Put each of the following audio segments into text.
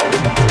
Bye.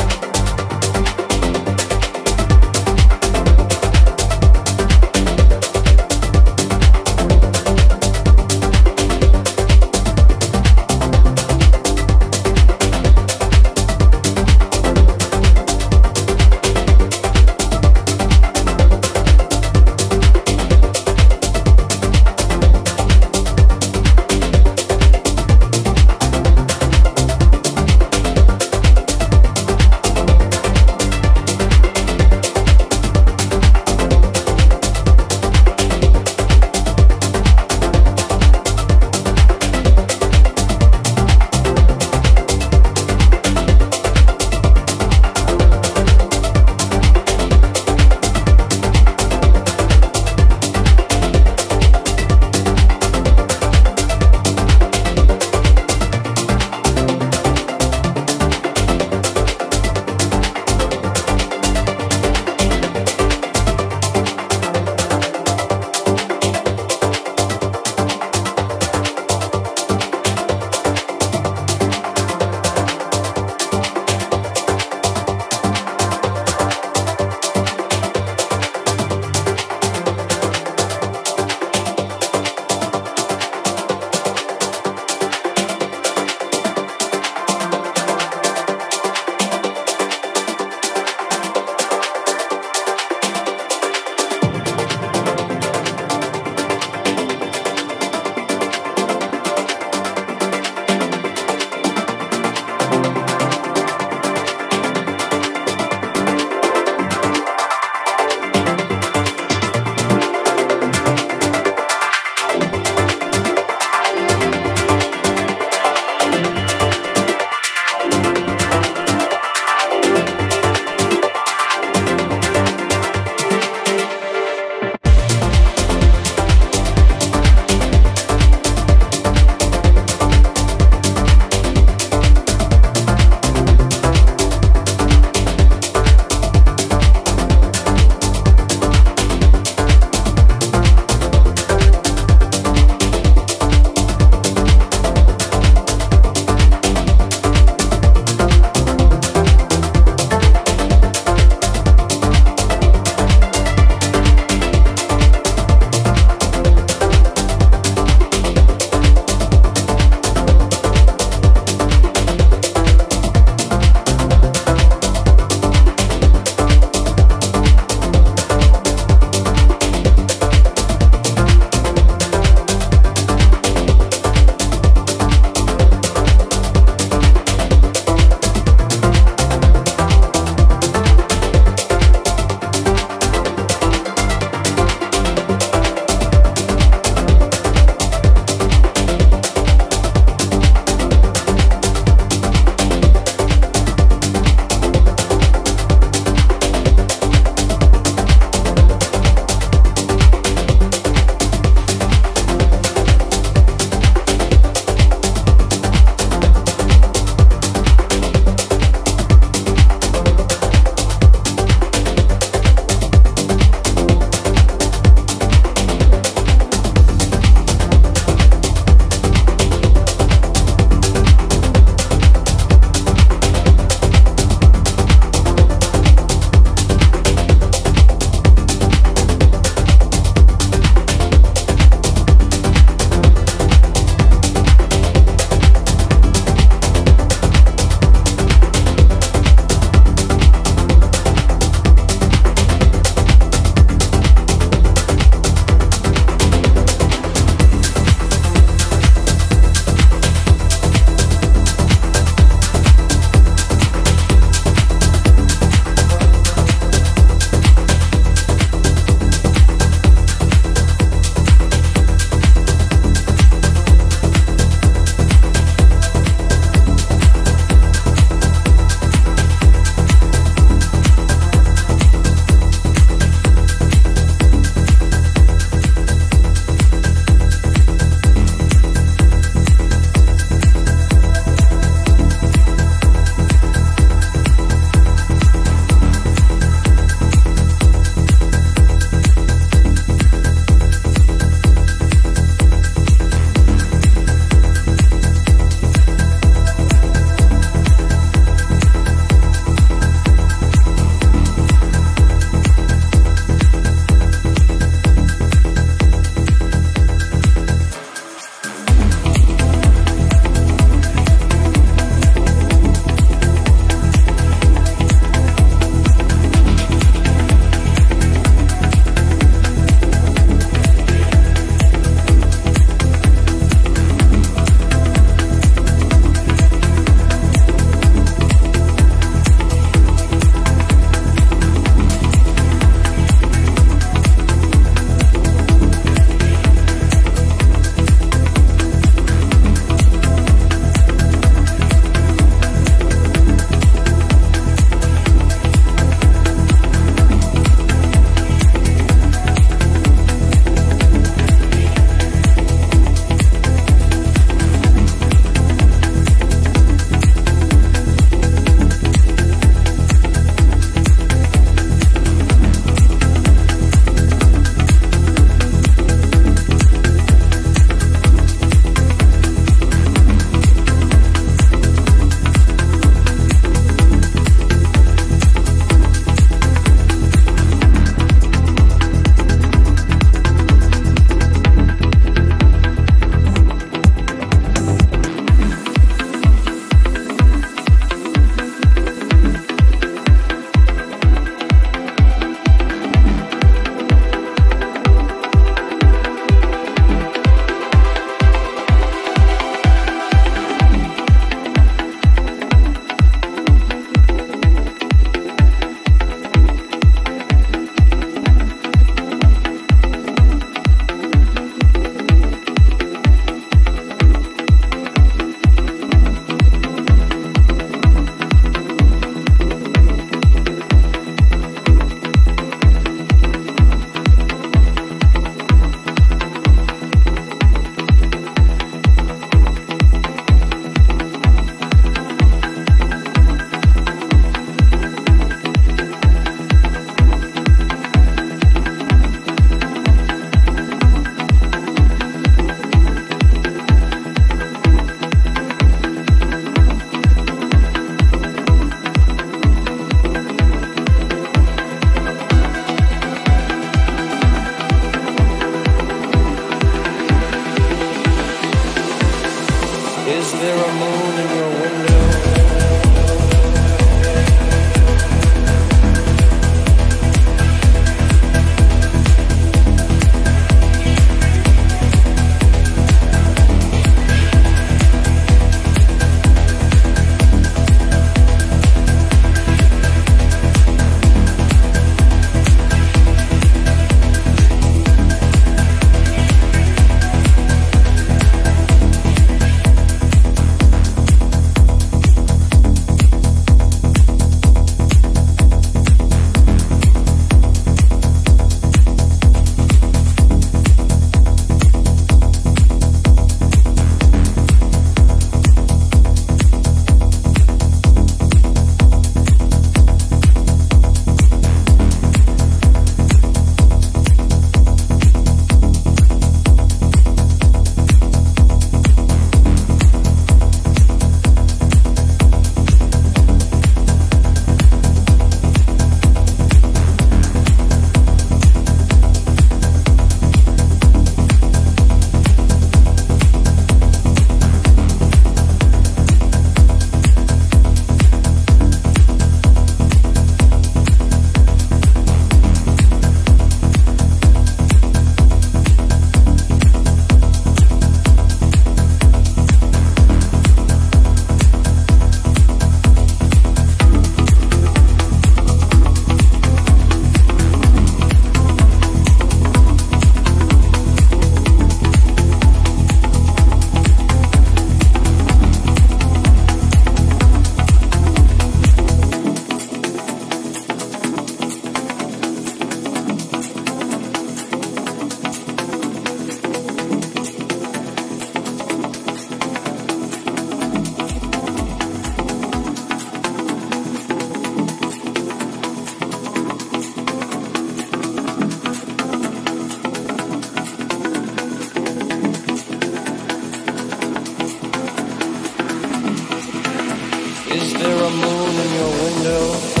Is there a moon in your window?